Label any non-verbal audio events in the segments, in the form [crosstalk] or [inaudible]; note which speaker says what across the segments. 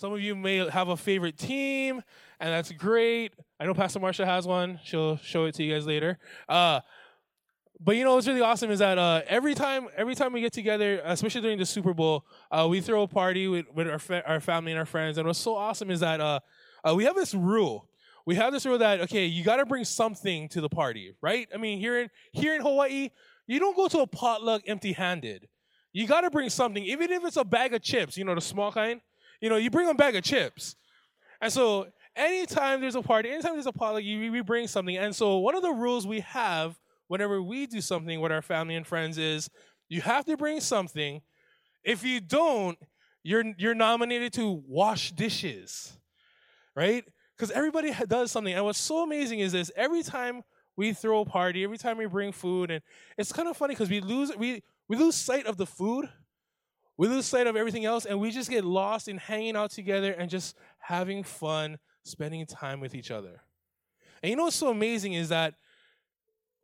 Speaker 1: Some of you may have a favorite team, and that's great. I know Pastor Marsha has one. She'll show it to you guys later. Uh, but you know what's really awesome is that uh, every time every time we get together, especially during the Super Bowl, uh, we throw a party with, with our fa- our family and our friends. And what's so awesome is that uh, uh, we have this rule. We have this rule that okay, you got to bring something to the party, right? I mean, here in here in Hawaii, you don't go to a potluck empty-handed. You got to bring something, even if it's a bag of chips. You know, the small kind. You know, you bring a bag of chips. And so, anytime there's a party, anytime there's a potluck, you, we bring something. And so, one of the rules we have whenever we do something with our family and friends is you have to bring something. If you don't, you're you're nominated to wash dishes, right? Because everybody does something. And what's so amazing is this: every time we throw a party, every time we bring food, and it's kind of funny because we lose we we lose sight of the food, we lose sight of everything else, and we just get lost in hanging out together and just having fun, spending time with each other. And you know what's so amazing is that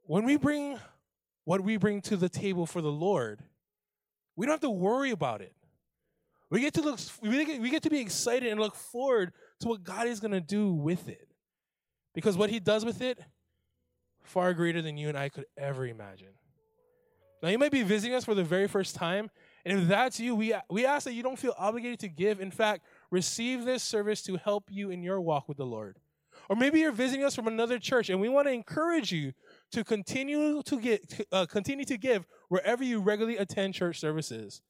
Speaker 1: when we bring what we bring to the table for the Lord, we don't have to worry about it. We get to look we get, we get to be excited and look forward to what God is going to do with it. Because what he does with it far greater than you and I could ever imagine. Now you might be visiting us for the very first time, and if that's you, we we ask that you don't feel obligated to give. In fact, receive this service to help you in your walk with the Lord. Or maybe you're visiting us from another church, and we want to encourage you to continue to get uh, continue to give wherever you regularly attend church services.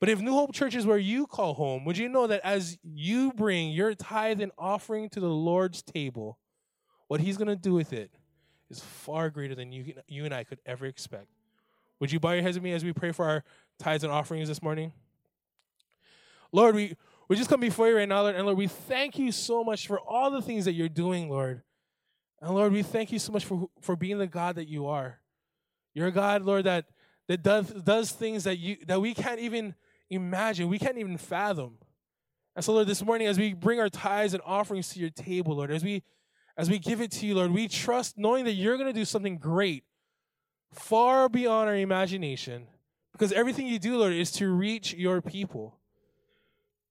Speaker 1: But if New Hope Church is where you call home, would you know that as you bring your tithe and offering to the Lord's table, what He's going to do with it is far greater than you, you and I could ever expect. Would you bow your heads with me as we pray for our tithes and offerings this morning? Lord, we, we just come before you right now, Lord, and Lord, we thank you so much for all the things that you're doing, Lord. And Lord, we thank you so much for, for being the God that you are. You're a God, Lord, that, that does, does things that, you, that we can't even imagine, we can't even fathom. And so, Lord, this morning, as we bring our tithes and offerings to your table, Lord, as we as we give it to you, Lord, we trust knowing that you're going to do something great, far beyond our imagination, because everything you do, Lord, is to reach your people.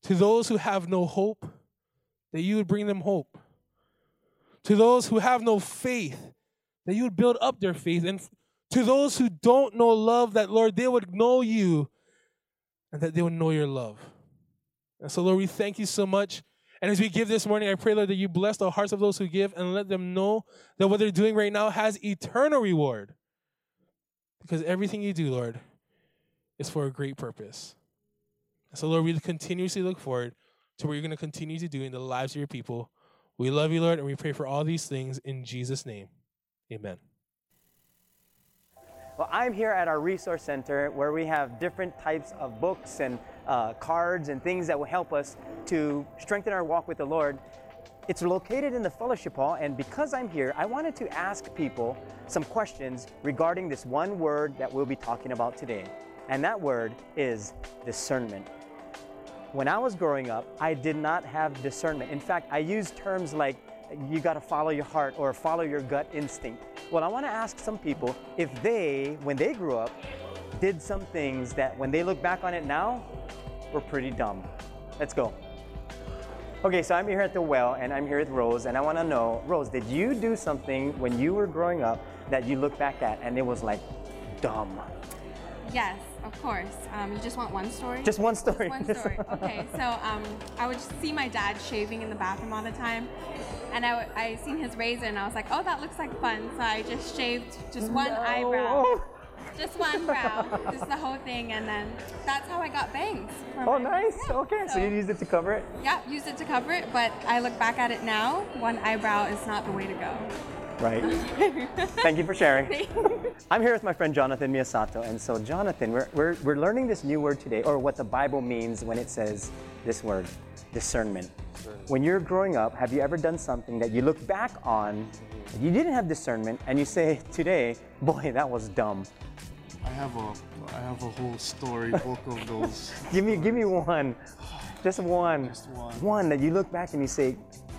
Speaker 1: To those who have no hope, that you would bring them hope to those who have no faith, that you would build up their faith. And to those who don't know love, that, Lord, they would know you and that they would know your love. And so, Lord, we thank you so much. And as we give this morning, I pray, Lord, that you bless the hearts of those who give and let them know that what they're doing right now has eternal reward. Because everything you do, Lord, is for a great purpose. So, Lord, we continuously look forward to what you're going to continue to do in the lives of your people. We love you, Lord, and we pray for all these things in Jesus' name. Amen.
Speaker 2: Well, I'm here at our resource center where we have different types of books and uh, cards and things that will help us to strengthen our walk with the Lord. It's located in the fellowship hall, and because I'm here, I wanted to ask people some questions regarding this one word that we'll be talking about today. And that word is discernment. When I was growing up, I did not have discernment. In fact, I used terms like you got to follow your heart or follow your gut instinct. Well, I want to ask some people if they, when they grew up, did some things that when they look back on it now, were pretty dumb. Let's go. Okay, so I'm here at the well and I'm here with Rose, and I want to know, Rose, did you do something when you were growing up that you look back at and it was like dumb?
Speaker 3: Yes, of course. Um, you just want one story?
Speaker 2: Just one story.
Speaker 3: Just one story. [laughs] okay, so um, I would see my dad shaving in the bathroom all the time, and I, w- I seen his razor, and I was like, oh, that looks like fun. So I just shaved just one
Speaker 2: No.
Speaker 3: eyebrow. Just one brow, just the whole thing, and then that's how I got bangs.
Speaker 2: Oh, nice.
Speaker 3: Yeah,
Speaker 2: Okay, so you used it to cover it?
Speaker 3: Yeah, used it to cover it, but I look back at it now, one eyebrow is not the way to go.
Speaker 2: Right. [laughs] Thank you for sharing. I'm here with my friend Jonathan Miyasato. And so, Jonathan, we're, we're, we're learning this new word today, or what the Bible means when it says this word, discernment. When you're growing up, have you ever done something that you look back on, and you didn't have discernment, and you say today, boy, that was dumb?
Speaker 4: I have a I have a whole storybook of [laughs] those.
Speaker 2: Give me, give me one. Just one.
Speaker 4: Just one.
Speaker 2: One that you look back and you say,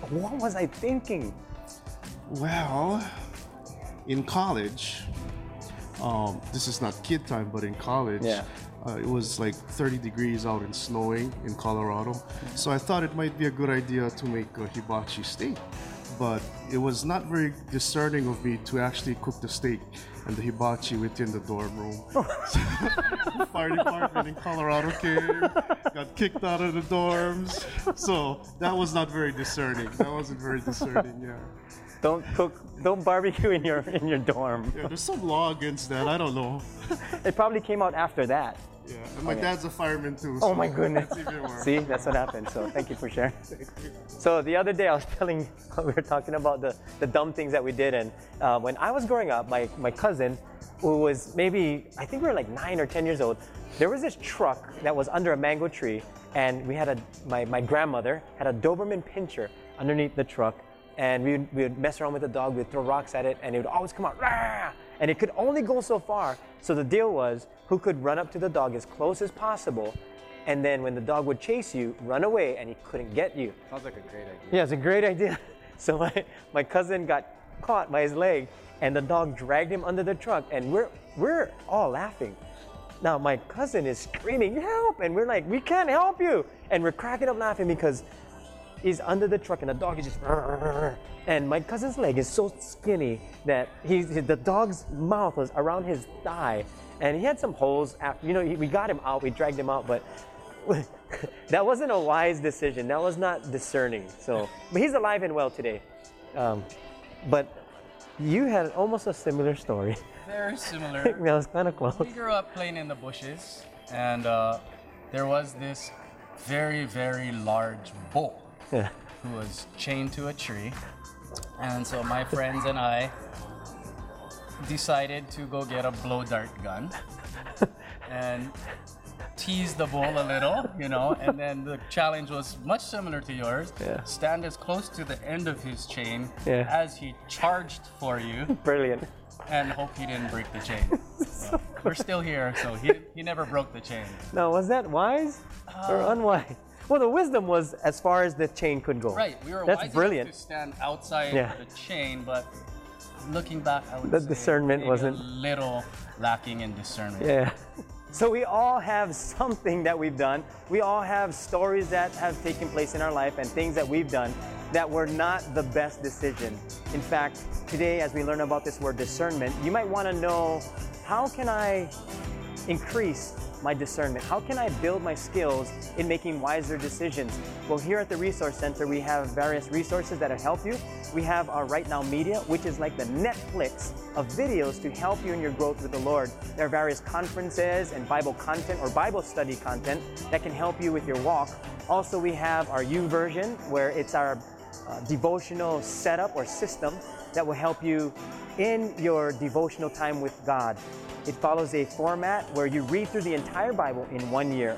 Speaker 2: what was I thinking?
Speaker 4: Well, in college, um, this is not kid time, but in college,
Speaker 2: Yeah.
Speaker 4: Uh, it was like 30 degrees out and snowing in Colorado. So I thought it might be a good idea to make a hibachi steak. But it was not very discerning of me to actually cook the steak and the hibachi within the dorm room. [laughs] [laughs] Fire department in Colorado came, got kicked out of the dorms. So that was not very discerning. That wasn't very discerning, yeah.
Speaker 2: Don't cook, don't barbecue in your in your dorm.
Speaker 4: Yeah, there's some law against that. I don't know. [laughs]
Speaker 2: It probably came out after that.
Speaker 4: Yeah, and my dad's a fireman too.
Speaker 2: Oh my goodness. [laughs]
Speaker 4: That's.
Speaker 2: See, that's what happened. So thank you for sharing. [laughs] So the other day I was telling, we were talking about the, the dumb things that we did. And uh, when I was growing up, my, my cousin, who was maybe, I think we were like nine or 10 years old, there was this truck that was under a mango tree. And we had a, my, my grandmother had a Doberman pinscher underneath the truck. And we would, we would mess around with the dog, we'd throw rocks at it, and it would always come out, Rah! and it could only go so far. So the deal was who could run up to the dog as close as possible and then when the dog would chase you, run away and he couldn't get you.
Speaker 5: Sounds like a great idea.
Speaker 2: Yeah, it's a great idea. [laughs] So my, my cousin got caught by his leg and the dog dragged him under the truck and we're we're all laughing. Now my cousin is screaming, help! And we're like, we can't help you! And we're cracking up laughing because he's under the truck and the dog is just [laughs] and my cousin's leg is so skinny that he's the dog's mouth was around his thigh and he had some holes after you know we got him out we dragged him out but [laughs] that wasn't a wise decision. That was not discerning. So but he's alive and well today. Um, but you had almost a similar story.
Speaker 5: Very similar. [laughs]
Speaker 2: that was kind of close.
Speaker 5: We grew up playing in the bushes, and uh, there was this very, very large bull
Speaker 2: yeah
Speaker 5: who was chained to a tree. And so my friends and I decided to go get a blow dart gun and tease the bull a little, you know, and then the challenge was much similar to yours.
Speaker 2: Yeah.
Speaker 5: Stand as close to the end of his chain
Speaker 2: Yeah.
Speaker 5: as he charged for you [laughs]
Speaker 2: brilliant
Speaker 5: and hope he didn't break the chain. [laughs] So, we're still here, so he, he never broke the chain.
Speaker 2: now was that wise or uh, unwise well the wisdom was as far as the chain could go
Speaker 5: Right, we were
Speaker 2: that's
Speaker 5: wise
Speaker 2: brilliant
Speaker 5: to stand outside
Speaker 2: Yeah.
Speaker 5: the chain, but looking back, I would
Speaker 2: The discernment wasn't-
Speaker 5: a little lacking in discernment.
Speaker 2: Yeah. So we all have something that we've done. We all have stories that have taken place in our life and things that we've done that were not the best decision. In fact, today as we learn about this word discernment, you might want to know how can I increase my discernment? How can I build my skills in making wiser decisions? Well, here at the Resource Center, we have various resources that'll help you. We have our Right Now Media, which is like the Netflix of videos to help you in your growth with the Lord. There are various conferences and Bible content or Bible study content that can help you with your walk. Also, we have our YouVersion, where it's our uh, devotional setup or system that will help you in your devotional time with God. It follows a format where you read through the entire Bible in one year.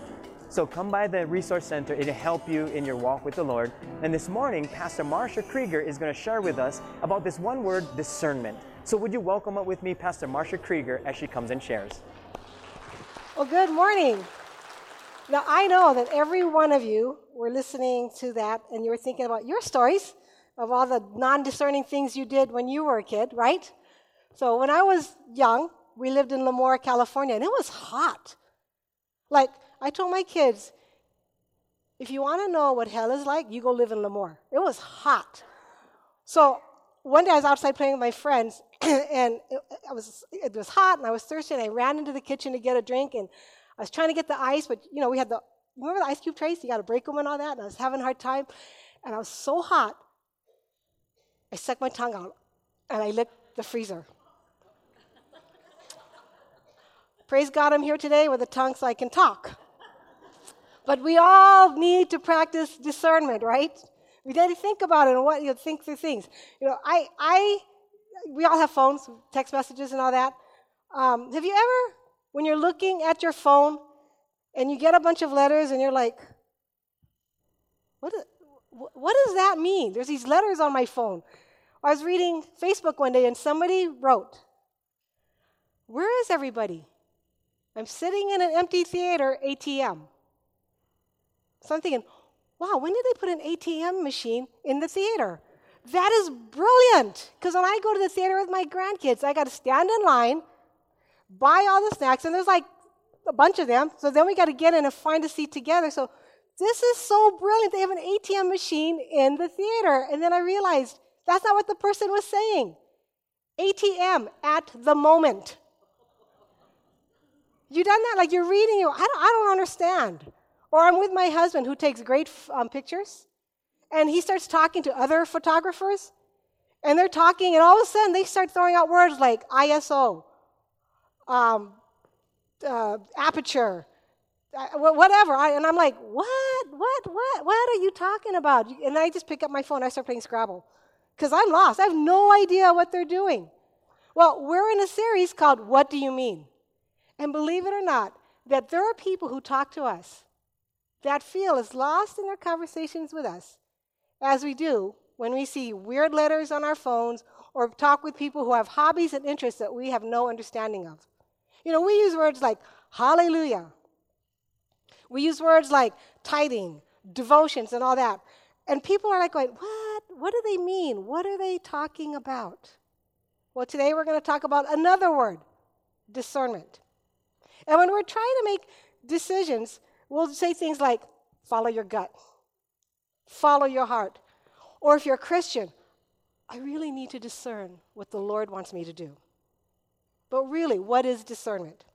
Speaker 2: So come by the Resource Center, it'll help you in your walk with the Lord. And this morning, Pastor Marsha Krieger is going to share with us about this one word, discernment. So would you welcome up with me Pastor Marsha Krieger as she comes and shares?
Speaker 6: Well, good morning. Now, I know that every one of you were listening to that and you were thinking about your stories of all the non discerning things you did when you were a kid, right? So, when I was young, we lived in Lemoore, California, and it was hot. Like, I told my kids, if you want to know what hell is like, you go live in Lemoore. It was hot. So, one day I was outside playing with my friends, [clears throat] and it, was, it was hot and I was thirsty, and I ran into the kitchen to get a drink, and I was trying to get the ice, but you know, we had the, remember the ice cube trays? You got to break them and all that, and I was having a hard time, and I was so hot, I stuck my tongue out, and I licked the freezer. Praise God, I'm here today with a tongue so I can talk. But we all need to practice discernment, right? We need to think about it and what you know, think through things. You know, I, I, we all have phones, text messages, and all that. Um, have you ever, when you're looking at your phone, and you get a bunch of letters, and you're like, what? What does that mean? There's these letters on my phone. I was reading Facebook one day, and somebody wrote, "Where is everybody? I'm sitting in an empty theater ATM." So I'm thinking, wow, when did they put an ATM machine in the theater? That is brilliant. Because when I go to the theater with my grandkids, I got to stand in line, buy all the snacks, and there's like a bunch of them. So then we got to get in and find a seat together. So this is so brilliant. They have an ATM machine in the theater. And then I realized that's not what the person was saying. ATM at the moment. You done that? Like you're reading, you I don't, I don't understand. Or I'm with my husband who takes great um, pictures, and he starts talking to other photographers, and they're talking, and all of a sudden they start throwing out words like ISO, um, uh, aperture, uh, whatever. I, and I'm like, what, what, what, what are you talking about? And I just pick up my phone, I start playing Scrabble because I'm lost. I have no idea what they're doing. Well, we're in a series called What Do You Mean? And believe it or not, that there are people who talk to us that feel as lost in their conversations with us as we do when we see weird letters on our phones or talk with people who have hobbies and interests that we have no understanding of. You know, we use words like hallelujah. We use words like tithing, devotions, and all that. And people are like going, what? What do they mean? What are they talking about? Well, today we're going to talk about another word discernment. And when we're trying to make decisions, we'll say things like follow your gut, follow your heart. Or if you're a Christian, I really need to discern what the Lord wants me to do. But really, what is discernment?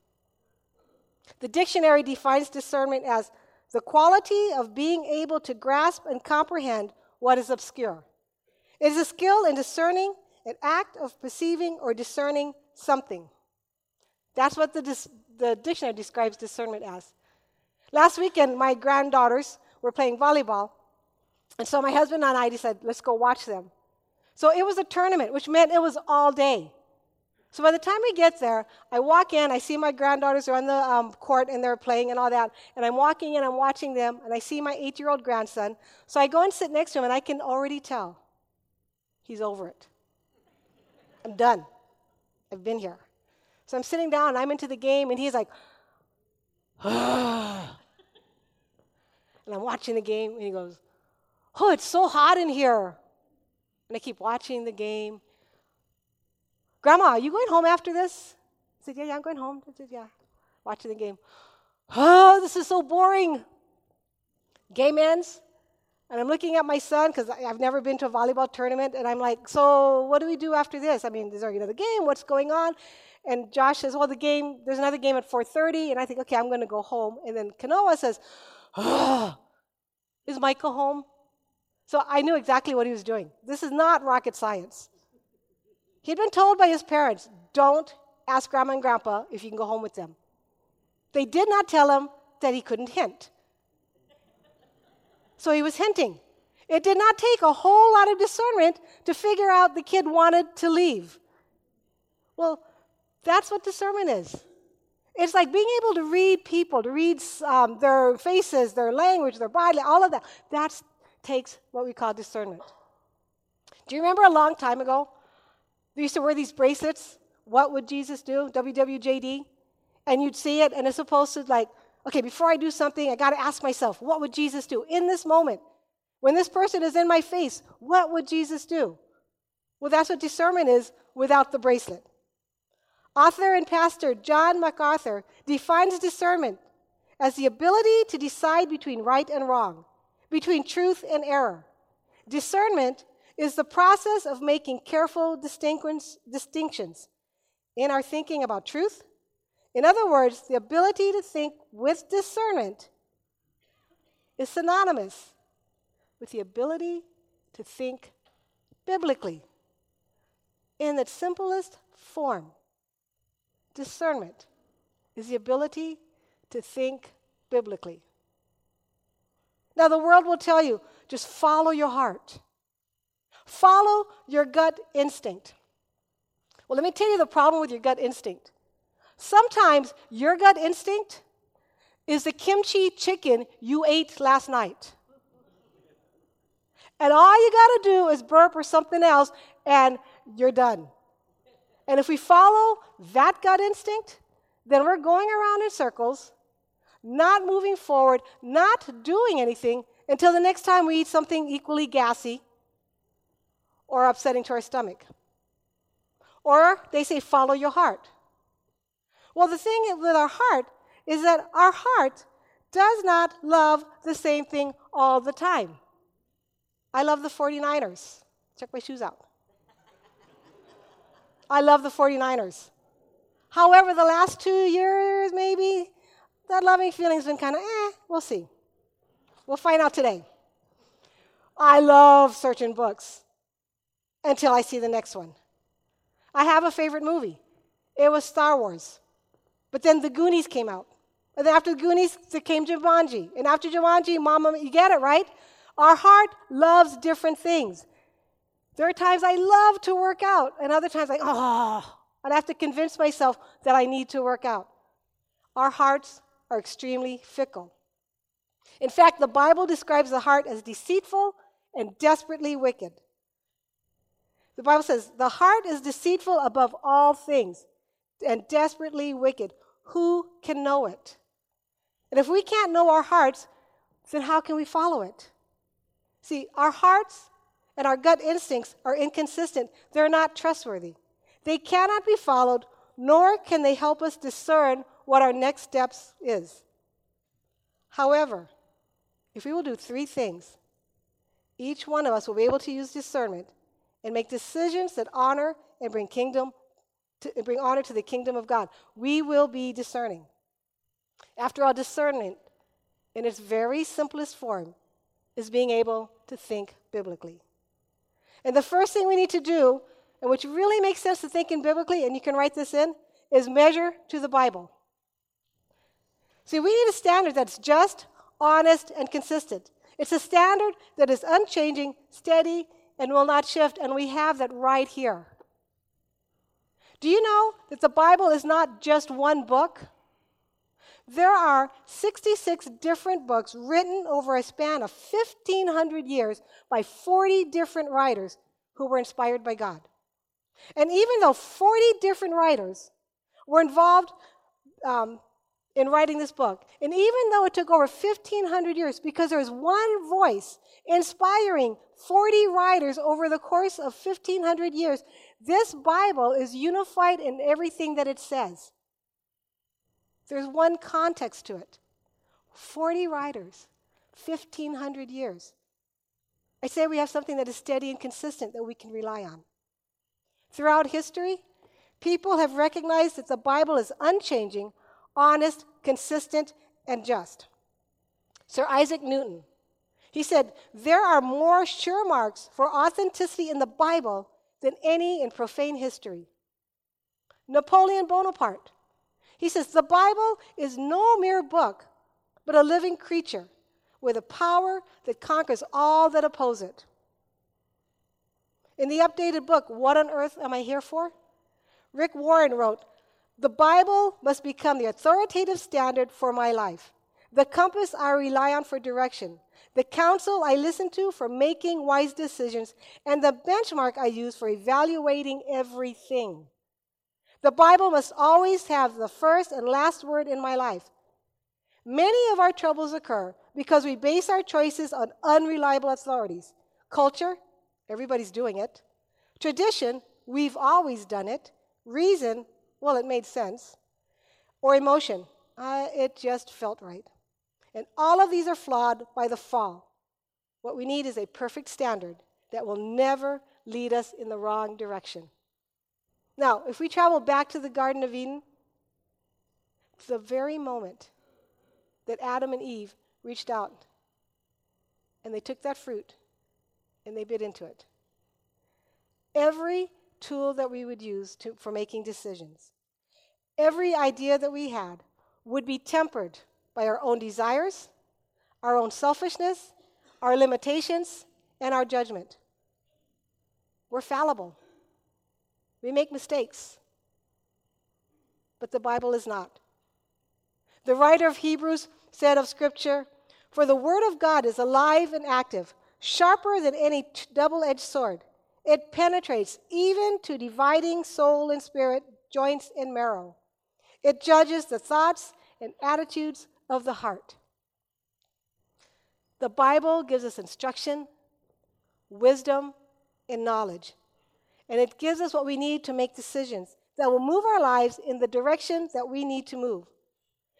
Speaker 6: The dictionary defines discernment as the quality of being able to grasp and comprehend what is obscure. It is a skill in discerning, an act of perceiving or discerning something. That's what the, dis- the dictionary describes discernment as. Last weekend, my granddaughters were playing volleyball, and so my husband and I decided, let's go watch them. So it was a tournament, which meant it was all day. So by the time we get there, I walk in, I see my granddaughters are on the um, court and they're playing and all that. And I'm walking in, I'm watching them, and I see my eight year old grandson. So I go and sit next to him, and I can already tell he's over it. I'm done. I've been here. So I'm sitting down, I'm into the game, and he's like, ah. [sighs] and I'm watching the game, and he goes, Oh, it's so hot in here. And I keep watching the game. Grandma, are you going home after this? I said, Yeah, yeah, I'm going home. I said, Yeah, watching the game. Oh, this is so boring. Game ends, and I'm looking at my son because I've never been to a volleyball tournament, and I'm like, So, what do we do after this? I mean, is there another game? What's going on? And Josh says, well, the game, there's another game at 4.30. And I think, okay, I'm going to go home. And then Kanoa says, oh, is Michael home? So I knew exactly what he was doing. This is not rocket science. He'd been told by his parents, don't ask grandma and grandpa if you can go home with them. They did not tell him that he couldn't hint. So he was hinting. It did not take a whole lot of discernment to figure out the kid wanted to leave. Well, that's what discernment is. It's like being able to read people, to read um, their faces, their language, their body, all of that. That takes what we call discernment. Do you remember a long time ago? They used to wear these bracelets. What would Jesus do? WWJD. And you'd see it, and it's supposed to, like, okay, before I do something, I got to ask myself, what would Jesus do in this moment? When this person is in my face, what would Jesus do? Well, that's what discernment is without the bracelet. Author and pastor John MacArthur defines discernment as the ability to decide between right and wrong, between truth and error. Discernment is the process of making careful distinctions in our thinking about truth. In other words, the ability to think with discernment is synonymous with the ability to think biblically in its simplest form. Discernment is the ability to think biblically. Now, the world will tell you just follow your heart, follow your gut instinct. Well, let me tell you the problem with your gut instinct. Sometimes your gut instinct is the kimchi chicken you ate last night. And all you got to do is burp or something else, and you're done. And if we follow that gut instinct, then we're going around in circles, not moving forward, not doing anything until the next time we eat something equally gassy or upsetting to our stomach. Or they say, follow your heart. Well, the thing with our heart is that our heart does not love the same thing all the time. I love the 49ers. Check my shoes out. I love the 49ers. However, the last two years, maybe, that loving feeling's been kind of eh, we'll see. We'll find out today. I love searching books until I see the next one. I have a favorite movie. It was Star Wars. But then the Goonies came out. And then after the Goonies, there came Jumanji. And after Jumanji, Mama, you get it, right? Our heart loves different things. There are times I love to work out, and other times like, oh, and I have to convince myself that I need to work out. Our hearts are extremely fickle. In fact, the Bible describes the heart as deceitful and desperately wicked. The Bible says, the heart is deceitful above all things and desperately wicked. Who can know it? And if we can't know our hearts, then how can we follow it? See, our hearts and our gut instincts are inconsistent, they're not trustworthy. They cannot be followed, nor can they help us discern what our next steps is. However, if we will do three things, each one of us will be able to use discernment and make decisions that honor and bring kingdom to, bring honor to the kingdom of God. We will be discerning. After all, discernment, in its very simplest form, is being able to think biblically. And the first thing we need to do, and which really makes sense to think in biblically, and you can write this in, is measure to the Bible. See, we need a standard that's just, honest, and consistent. It's a standard that is unchanging, steady, and will not shift, and we have that right here. Do you know that the Bible is not just one book? There are 66 different books written over a span of 1,500 years by 40 different writers who were inspired by God. And even though 40 different writers were involved um, in writing this book, and even though it took over 1,500 years, because there was one voice inspiring 40 writers over the course of 1,500 years, this Bible is unified in everything that it says. There's one context to it 40 writers, 1,500 years. I say we have something that is steady and consistent that we can rely on. Throughout history, people have recognized that the Bible is unchanging, honest, consistent, and just. Sir Isaac Newton, he said, There are more sure marks for authenticity in the Bible than any in profane history. Napoleon Bonaparte, he says, The Bible is no mere book, but a living creature with a power that conquers all that oppose it. In the updated book, What on Earth Am I Here For? Rick Warren wrote, The Bible must become the authoritative standard for my life, the compass I rely on for direction, the counsel I listen to for making wise decisions, and the benchmark I use for evaluating everything. The Bible must always have the first and last word in my life. Many of our troubles occur because we base our choices on unreliable authorities. Culture, everybody's doing it. Tradition, we've always done it. Reason, well, it made sense. Or emotion, uh, it just felt right. And all of these are flawed by the fall. What we need is a perfect standard that will never lead us in the wrong direction. Now, if we travel back to the Garden of Eden, the very moment that Adam and Eve reached out and they took that fruit and they bit into it. Every tool that we would use to, for making decisions, every idea that we had would be tempered by our own desires, our own selfishness, our limitations, and our judgment. We're fallible. We make mistakes, but the Bible is not. The writer of Hebrews said of Scripture, For the Word of God is alive and active, sharper than any double edged sword. It penetrates even to dividing soul and spirit, joints and marrow. It judges the thoughts and attitudes of the heart. The Bible gives us instruction, wisdom, and knowledge and it gives us what we need to make decisions that will move our lives in the direction that we need to move.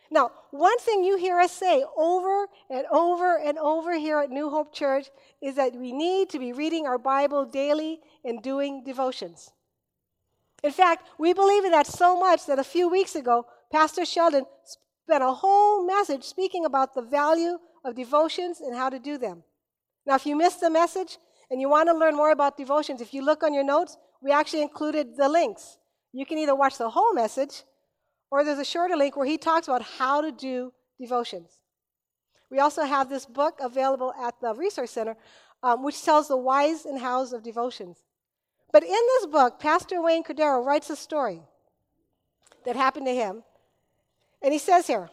Speaker 6: Now, one thing you hear us say over and over and over here at New Hope Church is that we need to be reading our Bible daily and doing devotions. In fact, we believe in that so much that a few weeks ago, Pastor Sheldon spent a whole message speaking about the value of devotions and how to do them. Now, if you missed the message and you want to learn more about devotions, if you look on your notes, we actually included the links. You can either watch the whole message or there's a shorter link where he talks about how to do devotions. We also have this book available at the Resource Center, um, which tells the whys and hows of devotions. But in this book, Pastor Wayne Cordeiro writes a story that happened to him. And he says here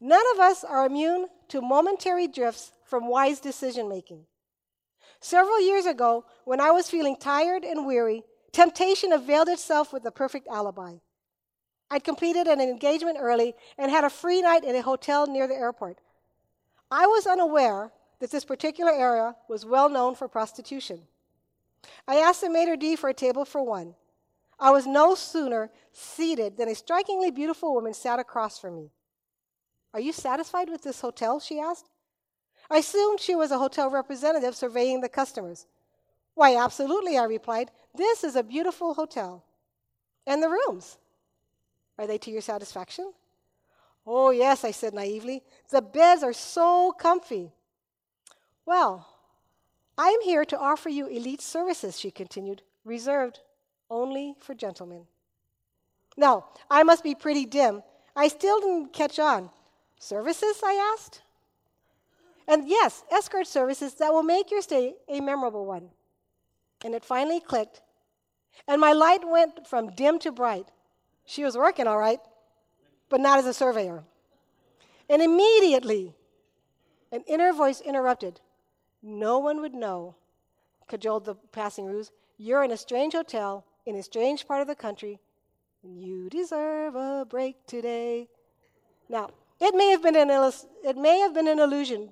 Speaker 6: None of us are immune to momentary drifts from wise decision making. Several years ago, when I was feeling tired and weary, temptation availed itself with the perfect alibi. I'd completed an engagement early and had a free night in a hotel near the airport. I was unaware that this particular area was well known for prostitution. I asked the maitre d' for a table for one. I was no sooner seated than a strikingly beautiful woman sat across from me. Are you satisfied with this hotel? she asked. I assumed she was a hotel representative surveying the customers. Why, absolutely, I replied. This is a beautiful hotel. And the rooms? Are they to your satisfaction? Oh, yes, I said naively. The beds are so comfy. Well, I'm here to offer you elite services, she continued, reserved only for gentlemen. Now, I must be pretty dim. I still didn't catch on. Services, I asked? And yes, escort services that will make your stay a memorable one. And it finally clicked, and my light went from dim to bright. She was working all right, but not as a surveyor. And immediately, an inner voice interrupted. No one would know, cajoled the passing ruse. You're in a strange hotel in a strange part of the country, and you deserve a break today. Now, it may have been an, it may have been an illusion,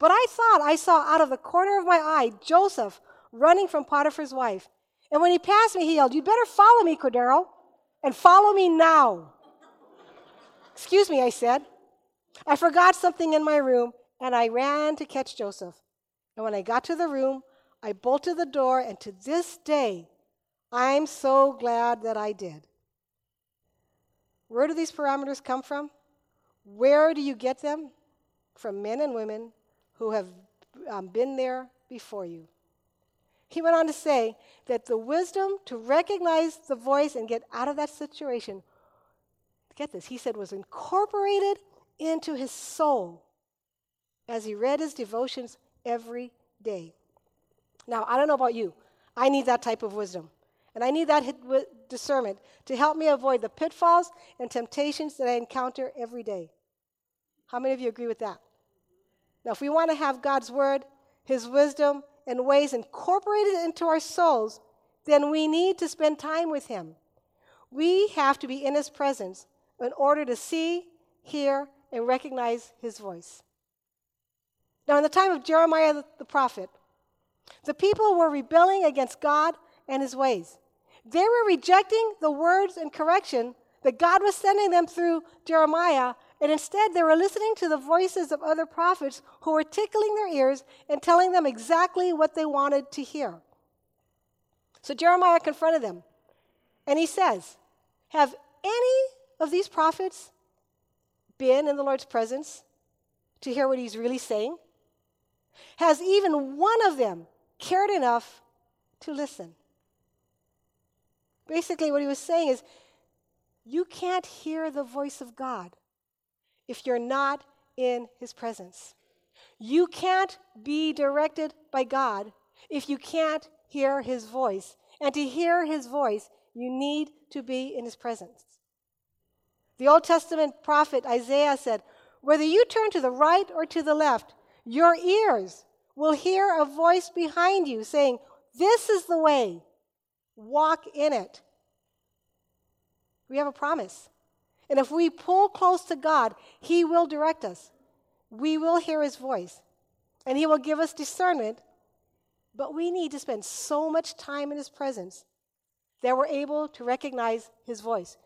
Speaker 6: but I thought I saw out of the corner of my eye Joseph running from Potiphar's wife. And when he passed me, he yelled, You better follow me, Cordeiro, and follow me now. Excuse me, I said. I forgot something in my room, and I ran to catch Joseph. And when I got to the room, I bolted the door, and to this day, I'm so glad that I did. Where do these parameters come from? Where do you get them? From men and women who have um, been there before you. He went on to say that the wisdom to recognize the voice and get out of that situation, get this, he said was incorporated into his soul as he read his devotions every day. Now, I don't know about you. I need that type of wisdom. And I need that discernment to help me avoid the pitfalls and temptations that I encounter every day. How many of you agree with that? Now, if we want to have God's word, his wisdom, and ways incorporated into our souls, then we need to spend time with him. We have to be in his presence in order to see, hear, and recognize his voice. Now, in the time of Jeremiah the, prophet, the people were rebelling against God and his ways. They were rejecting the words and correction that God was sending them through Jeremiah and instead, they were listening to the voices of other prophets who were tickling their ears and telling them exactly what they wanted to hear. So Jeremiah confronted them, and he says, Have any of these prophets been in the Lord's presence to hear what he's really saying? Has even one of them cared enough to listen? Basically, what he was saying is, you can't hear the voice of God if you're not in His presence. You can't be directed by God if you can't hear His voice. And to hear His voice, you need to be in His presence. The Old Testament prophet Isaiah said, Whether you turn to the right or to the left, your ears will hear a voice behind you saying, This is the way, walk in it. We have a promise. And if we pull close to God, He will direct us. We will hear His voice, and He will give us discernment. But we need to spend so much time in His presence that we're able to recognize His voice.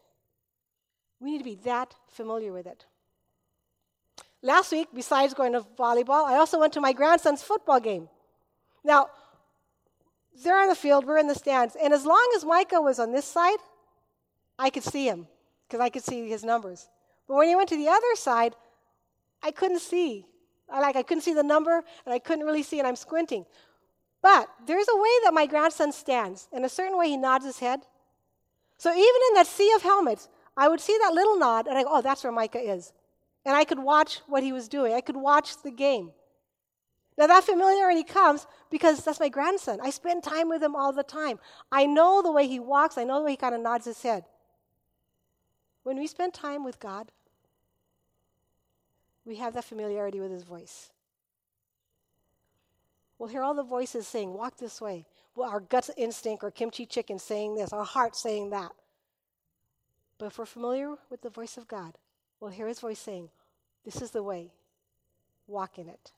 Speaker 6: We need to be that familiar with it. Last week, besides going to volleyball, I also went to my grandson's football game. Now, they're on the field, we're in the stands, and as long as Micah was on this side, I could see him because I could see his numbers. But when he went to the other side, I couldn't see. I like I couldn't see the number and I couldn't really see and I'm squinting. But there's a way that my grandson stands. In a certain way he nods his head. So even in that sea of helmets, I would see that little nod and I go, oh, that's where Micah is. And I could watch what he was doing. I could watch the game. Now that familiarity comes because that's my grandson. I spend time with him all the time. I know the way he walks, I know the way he kind of nods his head. When we spend time with God, we have that familiarity with his voice. We'll hear all the voices saying, Walk this way. Well, our gut instinct or kimchi chicken saying this, our heart saying that. But if we're familiar with the voice of God, we'll hear his voice saying, This is the way. Walk in it.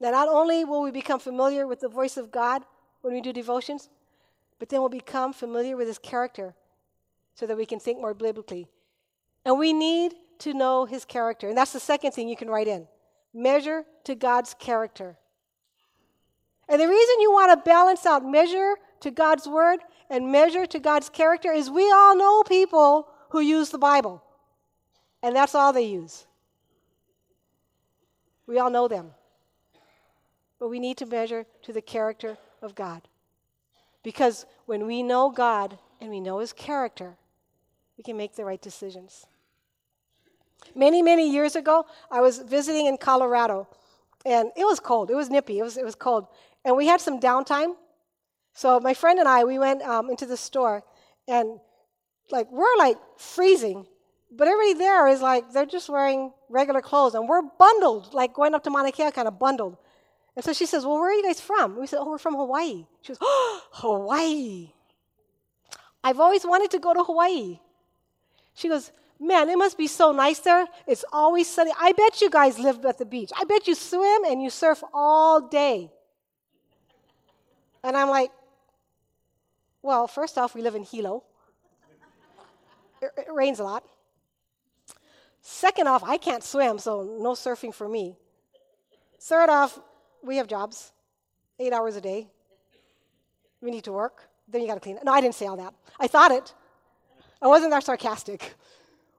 Speaker 6: Now, not only will we become familiar with the voice of God when we do devotions, but then we'll become familiar with his character so that we can think more biblically. And we need to know his character. And that's the second thing you can write in measure to God's character. And the reason you want to balance out measure to God's word and measure to God's character is we all know people who use the Bible, and that's all they use. We all know them. But we need to measure to the character of God. Because when we know God and we know his character, we can make the right decisions. Many, many years ago, I was visiting in Colorado, and it was cold. It was nippy. It was, it was cold. And we had some downtime. So my friend and I, we went um, into the store, and like we're like freezing, but everybody there is like they're just wearing regular clothes, and we're bundled, like going up to Mauna Kea, kind of bundled. And so she says, "Well, where are you guys from?" We said, "Oh, we're from Hawaii." She goes, "Oh, [gasps] Hawaii! I've always wanted to go to Hawaii." She goes, Man, it must be so nice there. It's always sunny. I bet you guys live at the beach. I bet you swim and you surf all day. And I'm like, Well, first off, we live in Hilo. It, it rains a lot. Second off, I can't swim, so no surfing for me. Third off, we have jobs, eight hours a day. We need to work. Then you got to clean it. No, I didn't say all that. I thought it. I wasn't that sarcastic.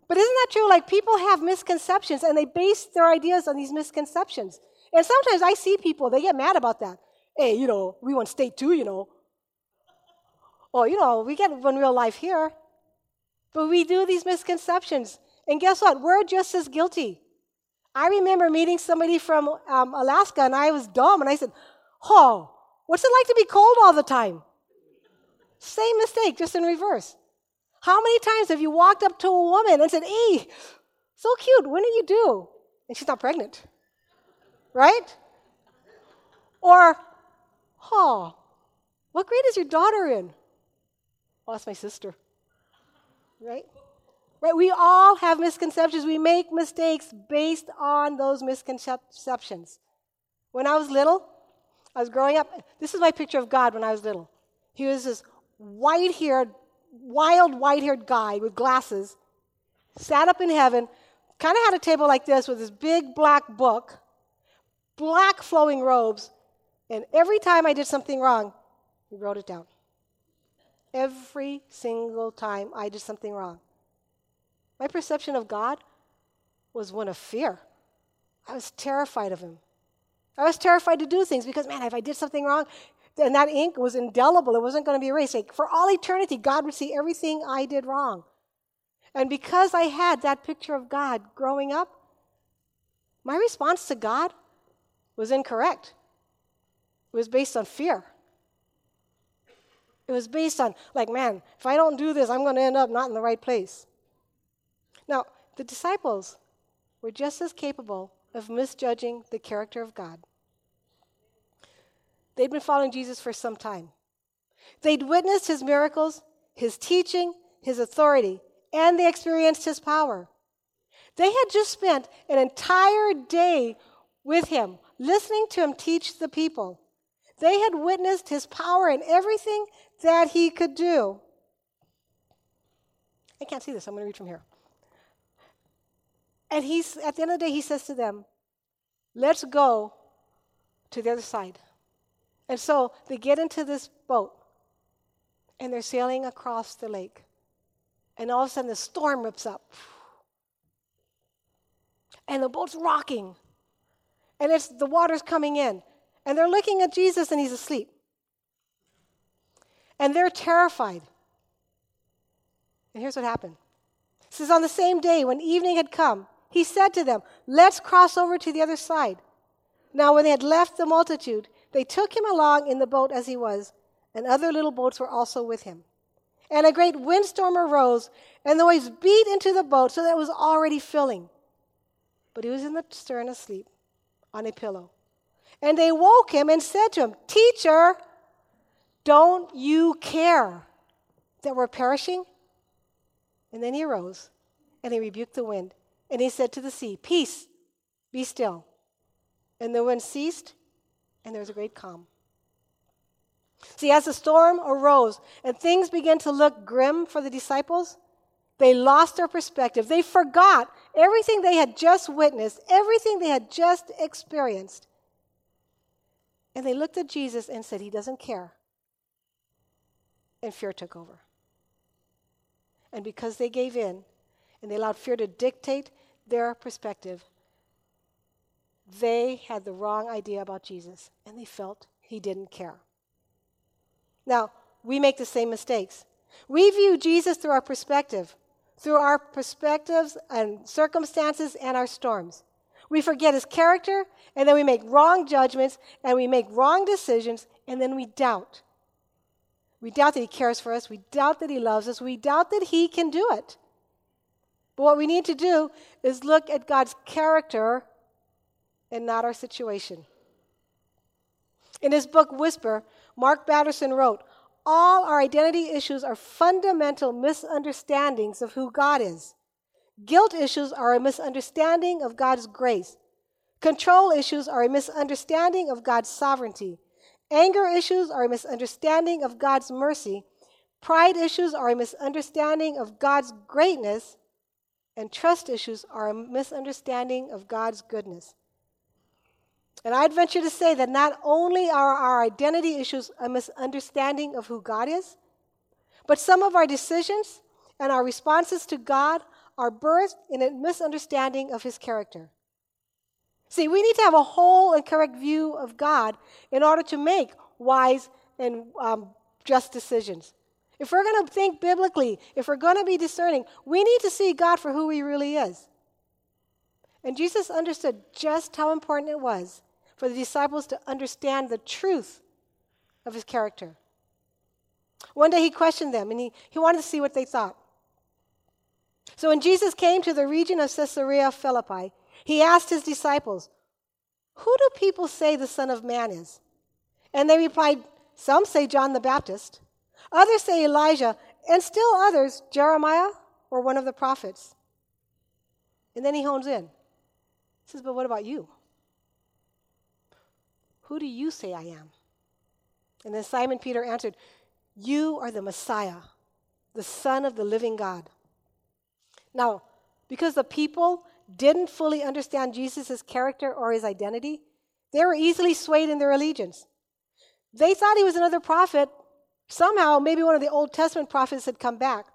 Speaker 6: But isn't that true? Like people have misconceptions and they base their ideas on these misconceptions. And sometimes I see people, they get mad about that. Hey, you know, we want state too, you know. Oh, you know, we get one real life here. But we do these misconceptions. And guess what? We're just as guilty. I remember meeting somebody from um, Alaska and I was dumb and I said, Oh, what's it like to be cold all the time? Same mistake, just in reverse. How many times have you walked up to a woman and said, Hey, so cute, when did you do? And she's not pregnant. Right? Or, Oh, what grade is your daughter in? Oh, that's my sister. Right? Right? We all have misconceptions. We make mistakes based on those misconceptions. When I was little, I was growing up. This is my picture of God when I was little. He was this white haired, wild white haired guy with glasses, sat up in heaven, kind of had a table like this with this big black book, black flowing robes, and every time I did something wrong, he wrote it down. Every single time I did something wrong. My perception of God was one of fear. I was terrified of him. I was terrified to do things because, man, if I did something wrong, and that ink was indelible, it wasn't going to be erased. For all eternity, God would see everything I did wrong. And because I had that picture of God growing up, my response to God was incorrect. It was based on fear. It was based on, like, man, if I don't do this, I'm going to end up not in the right place. Now, the disciples were just as capable of misjudging the character of God. They'd been following Jesus for some time. They'd witnessed his miracles, his teaching, his authority, and they experienced his power. They had just spent an entire day with him, listening to him teach the people. They had witnessed his power in everything that he could do. I can't see this, I'm going to read from here. And he's, at the end of the day, he says to them, Let's go to the other side. And so they get into this boat and they're sailing across the lake. And all of a sudden, the storm rips up. And the boat's rocking. And it's, the water's coming in. And they're looking at Jesus and he's asleep. And they're terrified. And here's what happened. It says, On the same day, when evening had come, he said to them, Let's cross over to the other side. Now, when they had left the multitude, they took him along in the boat as he was, and other little boats were also with him. And a great windstorm arose, and the waves beat into the boat so that it was already filling. But he was in the stern asleep on a pillow. And they woke him and said to him, Teacher, don't you care that we're perishing? And then he arose and he rebuked the wind. And he said to the sea, Peace, be still. And the wind ceased, and there was a great calm. See, as the storm arose and things began to look grim for the disciples, they lost their perspective. They forgot everything they had just witnessed, everything they had just experienced. And they looked at Jesus and said, He doesn't care. And fear took over. And because they gave in and they allowed fear to dictate their perspective, they had the wrong idea about Jesus and they felt he didn't care. Now, we make the same mistakes. We view Jesus through our perspective, through our perspectives and circumstances and our storms. We forget his character, and then we make wrong judgments, and we make wrong decisions, and then we doubt. We doubt that he cares for us. We doubt that he loves us. We doubt that he can do it. But what we need to do is look at God's character and not our situation. In his book, Whisper, Mark Batterson wrote, All our identity issues are fundamental misunderstandings of who God is. Guilt issues are a misunderstanding of God's grace. Control issues are a misunderstanding of God's sovereignty. Anger issues are a misunderstanding of God's mercy. Pride issues are a misunderstanding of God's greatness. And trust issues are a misunderstanding of God's goodness. And I'd venture to say that not only are our identity issues a misunderstanding of who God is, but some of our decisions and our responses to God are birthed in a misunderstanding of his character. See, we need to have a whole and correct view of God in order to make wise and um, just decisions. If we're going to think biblically, if we're going to be discerning, we need to see God for who he really is. And Jesus understood just how important it was for the disciples to understand the truth of his character. One day he questioned them and he, he wanted to see what they thought. So when Jesus came to the region of Caesarea Philippi, he asked his disciples, Who do people say the Son of Man is? And they replied, Some say John the Baptist, others say Elijah, and still others, Jeremiah or one of the prophets. And then he hones in. Says, But what about you? Who do you say I am? And then Simon Peter answered, You are the Messiah, the Son of the living God. Now, because the people didn't fully understand Jesus' character or his identity, they were easily swayed in their allegiance. They thought he was another prophet. Somehow, maybe one of the Old Testament prophets had come back.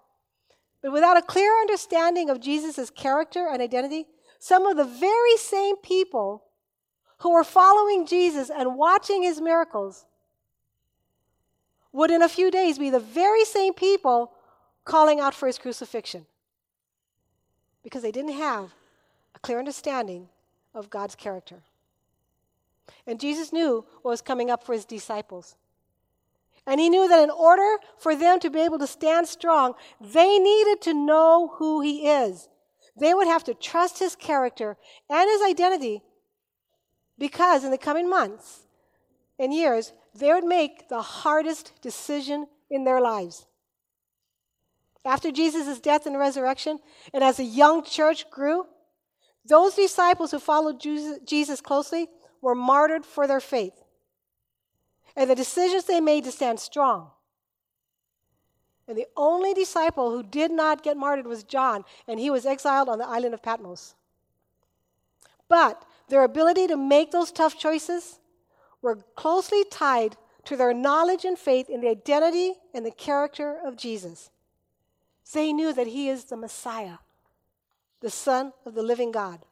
Speaker 6: But without a clear understanding of Jesus' character and identity, some of the very same people who were following Jesus and watching his miracles would in a few days be the very same people calling out for his crucifixion because they didn't have a clear understanding of God's character. And Jesus knew what was coming up for his disciples. And he knew that in order for them to be able to stand strong, they needed to know who he is. They would have to trust his character and his identity because in the coming months and years, they would make the hardest decision in their lives. After Jesus' death and resurrection, and as the young church grew, those disciples who followed Jesus closely were martyred for their faith. And the decisions they made to stand strong And the only disciple who did not get martyred was John, and he was exiled on the island of Patmos. But their ability to make those tough choices were closely tied to their knowledge and faith in the identity and the character of Jesus. They knew that he is the Messiah, the Son of the living God.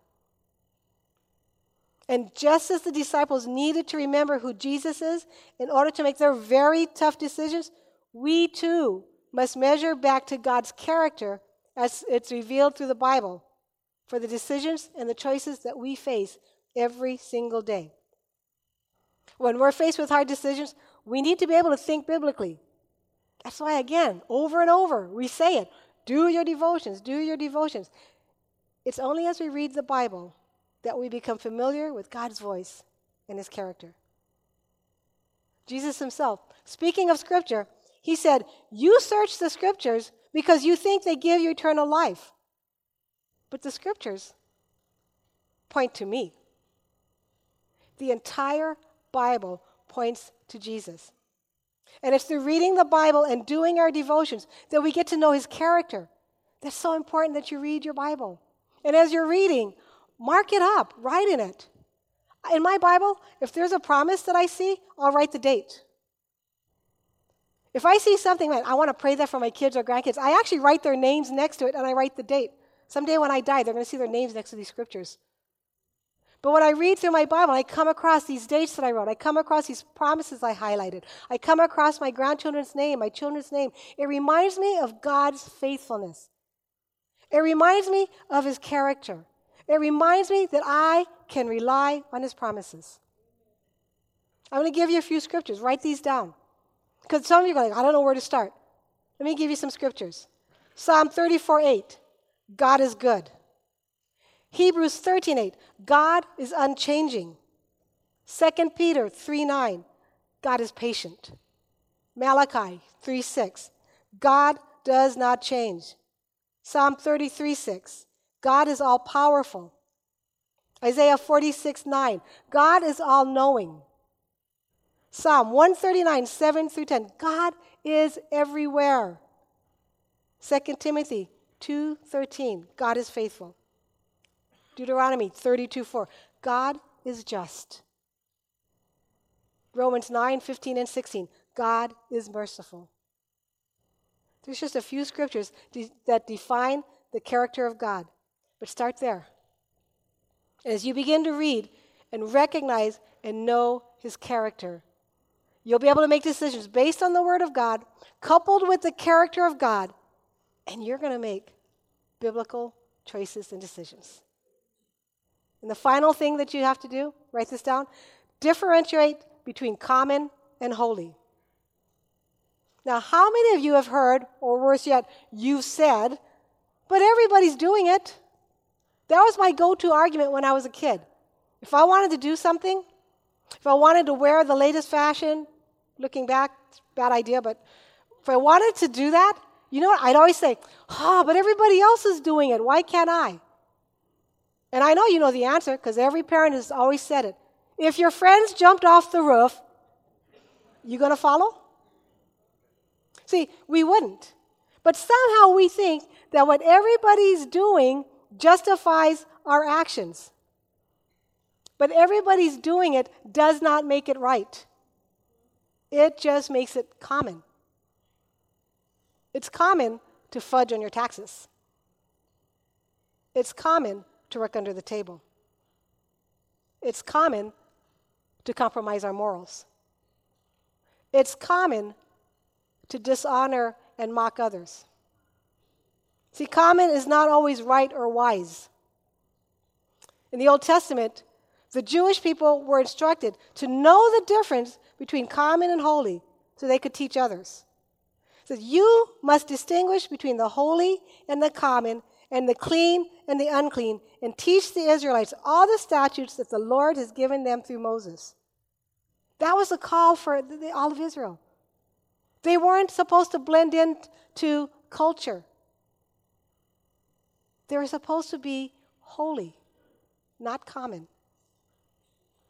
Speaker 6: And just as the disciples needed to remember who Jesus is in order to make their very tough decisions, we too must measure back to God's character as it's revealed through the Bible for the decisions and the choices that we face every single day. When we're faced with hard decisions, we need to be able to think biblically. That's why, again, over and over, we say it do your devotions, do your devotions. It's only as we read the Bible that we become familiar with God's voice and his character. Jesus himself, speaking of Scripture, he said, You search the Scriptures because you think they give you eternal life. But the Scriptures point to me. The entire Bible points to Jesus. And it's through reading the Bible and doing our devotions that we get to know his character. That's so important that you read your Bible. And as you're reading, mark it up, write in it. In my Bible, if there's a promise that I see, I'll write the date. If I see something, man, I want to pray that for my kids or grandkids, I actually write their names next to it and I write the date. Someday when I die, they're going to see their names next to these scriptures. But when I read through my Bible, I come across these dates that I wrote. I come across these promises I highlighted. I come across my grandchildren's name, my children's name. It reminds me of God's faithfulness. It reminds me of his character. It reminds me that I can rely on his promises. I'm going to give you a few scriptures. Write these down. Because some of you are like, I don't know where to start. Let me give you some scriptures. Psalm 34 8. God is good. Hebrews 13:8, God is unchanging. 2 Peter 3 9, God is patient. Malachi 3 6, God does not change. Psalm 33 6, God is all powerful. Isaiah 46 9, God is all knowing. Psalm 139, 7 through 10, God is everywhere. 2 Timothy 2:13, God is faithful. Deuteronomy 32 4. God is just. Romans 9 15 and 16. God is merciful. There's just a few scriptures de- that define the character of God. But start there. As you begin to read and recognize and know his character, you'll be able to make decisions based on the word of God, coupled with the character of God, and you're going to make biblical choices and decisions. And the final thing that you have to do, write this down differentiate between common and holy. Now, how many of you have heard, or worse yet, you've said, but everybody's doing it? That was my go to argument when I was a kid. If I wanted to do something, if I wanted to wear the latest fashion, looking back, bad idea, but if I wanted to do that, you know what? I'd always say, oh, but everybody else is doing it. Why can't I? And I know you know the answer because every parent has always said it. If your friends jumped off the roof, you going to follow? See, we wouldn't. But somehow we think that what everybody's doing justifies our actions. But everybody's doing it does not make it right. It just makes it common. It's common to fudge on your taxes. It's common to work under the table. It's common to compromise our morals. It's common to dishonor and mock others. See, common is not always right or wise. In the Old Testament, the Jewish people were instructed to know the difference between common and holy so they could teach others. So you must distinguish between the holy and the common and the clean and the unclean, and teach the Israelites all the statutes that the Lord has given them through Moses. That was a call for all of Israel. They weren't supposed to blend into culture. They were supposed to be holy, not common.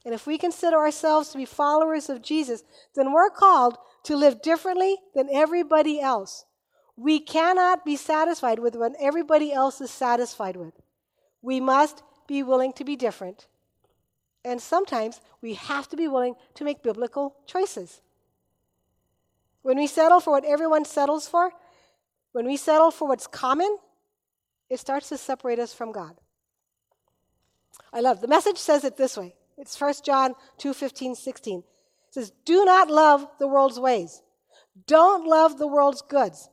Speaker 6: And if we consider ourselves to be followers of Jesus, then we're called to live differently than everybody else. We cannot be satisfied with what everybody else is satisfied with. We must be willing to be different. And sometimes we have to be willing to make biblical choices. When we settle for what everyone settles for, when we settle for what's common, it starts to separate us from God. I love the message says it this way. It's 1 John 2 15, 16. It says, Do not love the world's ways. Don't love the world's goods.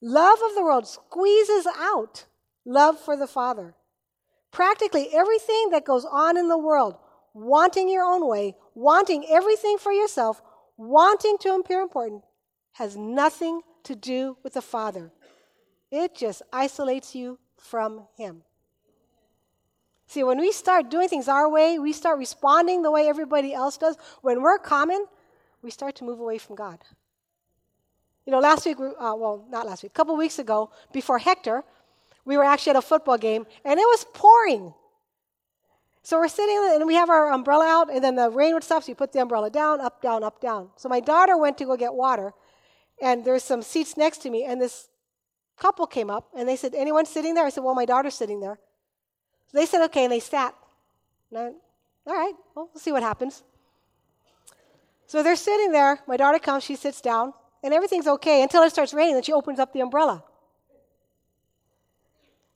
Speaker 6: Love of the world squeezes out love for the Father. Practically everything that goes on in the world, wanting your own way, wanting everything for yourself, wanting to appear important, has nothing to do with the Father. It just isolates you from Him. See, when we start doing things our way, we start responding the way everybody else does, when we're common, we start to move away from God. You know, last week, uh, well, not last week, a couple weeks ago, before Hector, we were actually at a football game, and it was pouring. So we're sitting and we have our umbrella out, and then the rain would stop, so you put the umbrella down, up, down, up, down. So my daughter went to go get water, and there's some seats next to me, and this couple came up, and they said, Anyone sitting there? I said, Well, my daughter's sitting there. So they said, Okay, and they sat. And I All right, well, we'll see what happens. So they're sitting there. My daughter comes, she sits down, and everything's okay until it starts raining, and she opens up the umbrella.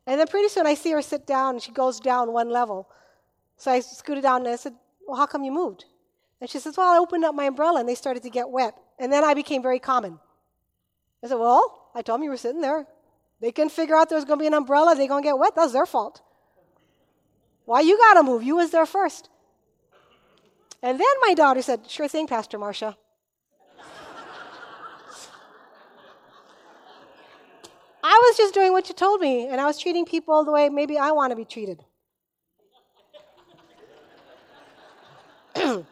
Speaker 6: And then pretty soon I see her sit down and she goes down one level. So I scooted down and I said, Well, how come you moved? And she says, Well, I opened up my umbrella and they started to get wet. And then I became very common. I said, Well, I told them you were sitting there. They can figure out there's going to be an umbrella. They're going to get wet. That's their fault. Why you got to move? You was there first. And then my daughter said, Sure thing, Pastor Marcia. [laughs] I was just doing what you told me, and I was treating people the way maybe I want to be treated. [clears throat]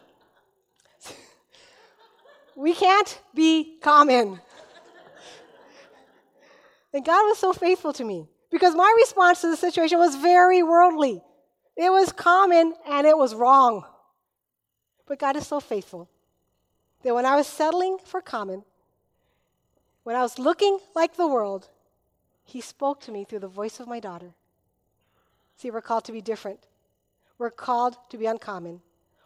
Speaker 6: we can't be common. And God was so faithful to me because my response to the situation was very worldly. It was common and it was wrong. But God is so faithful that when I was settling for common, when I was looking like the world, he spoke to me through the voice of my daughter. See, we're called to be different. We're called to be uncommon.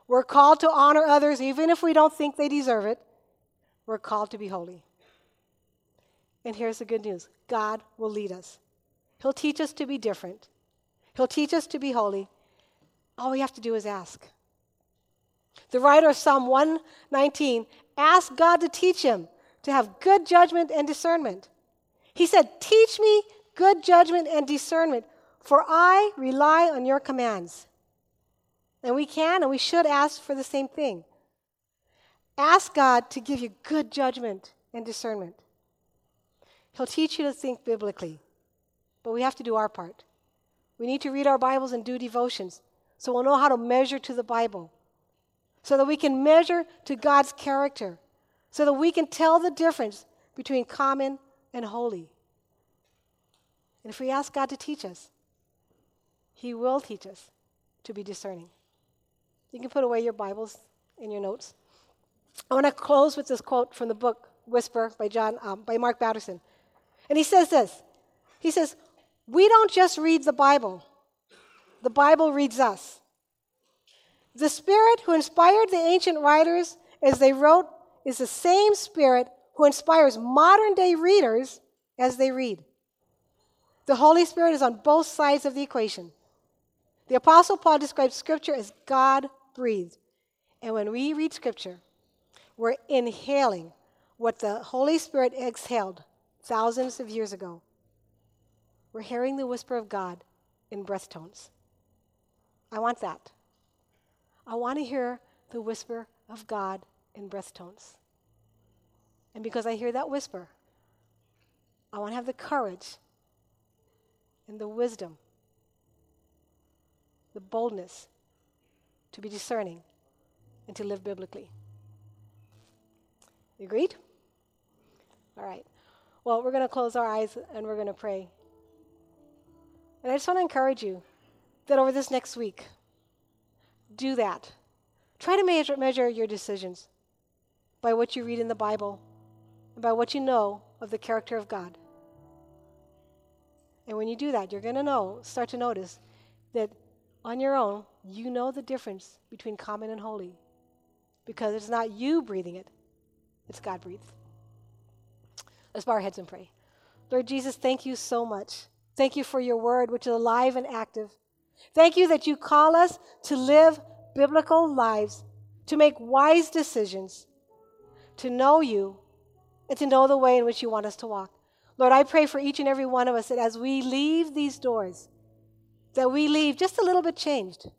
Speaker 6: We're called to honor others even if we don't think they deserve it. We're called to be holy. And here's the good news God will lead us. He'll teach us to be different, He'll teach us to be holy. All we have to do is ask. The writer of Psalm 119 asked God to teach him to have good judgment and discernment. He said, Teach me good judgment and discernment, for I rely on your commands. And we can and we should ask for the same thing. Ask God to give you good judgment and discernment. He'll teach you to think biblically, but we have to do our part. We need to read our Bibles and do devotions so we'll know how to measure to the Bible, so that we can measure to God's character, so that we can tell the difference between common and holy. And if we ask God to teach us, He will teach us to be discerning. You can put away your Bibles in your notes. I want to close with this quote from the book Whisper by John um, by Mark Batterson, and he says this. He says, "We don't just read the Bible; the Bible reads us. The Spirit who inspired the ancient writers as they wrote is the same Spirit who inspires modern day readers as they read. The Holy Spirit is on both sides of the equation. The Apostle Paul describes Scripture as God breathed. And when we read Scripture, we're inhaling what the Holy Spirit exhaled thousands of years ago. We're hearing the whisper of God in breath tones. I want that. I want to hear the whisper of God in breath tones. And because I hear that whisper, I want to have the courage and the wisdom, the boldness to be discerning and to live biblically. You agreed? All right. Well, we're going to close our eyes and we're going to pray. And I just want to encourage you that over this next week, do that. Try to measure, measure your decisions by what you read in the Bible and by what you know of the character of God. And when you do that, you're going to know, start to notice that on your own, you know the difference between common and holy. Because it's not you breathing it, it's God breathed. Let's bow our heads and pray. Lord Jesus, thank you so much. Thank you for your word, which is alive and active. Thank you that you call us to live biblical lives, to make wise decisions, to know you, and to know the way in which you want us to walk. Lord, I pray for each and every one of us that as we leave these doors, that we leave just a little bit changed.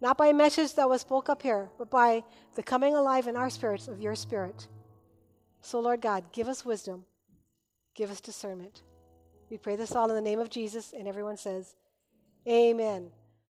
Speaker 6: Not by a message that was spoke up here, but by the coming alive in our spirits of your spirit. So, Lord God, give us wisdom, give us discernment. We pray this all in the name of Jesus, and everyone says, Amen.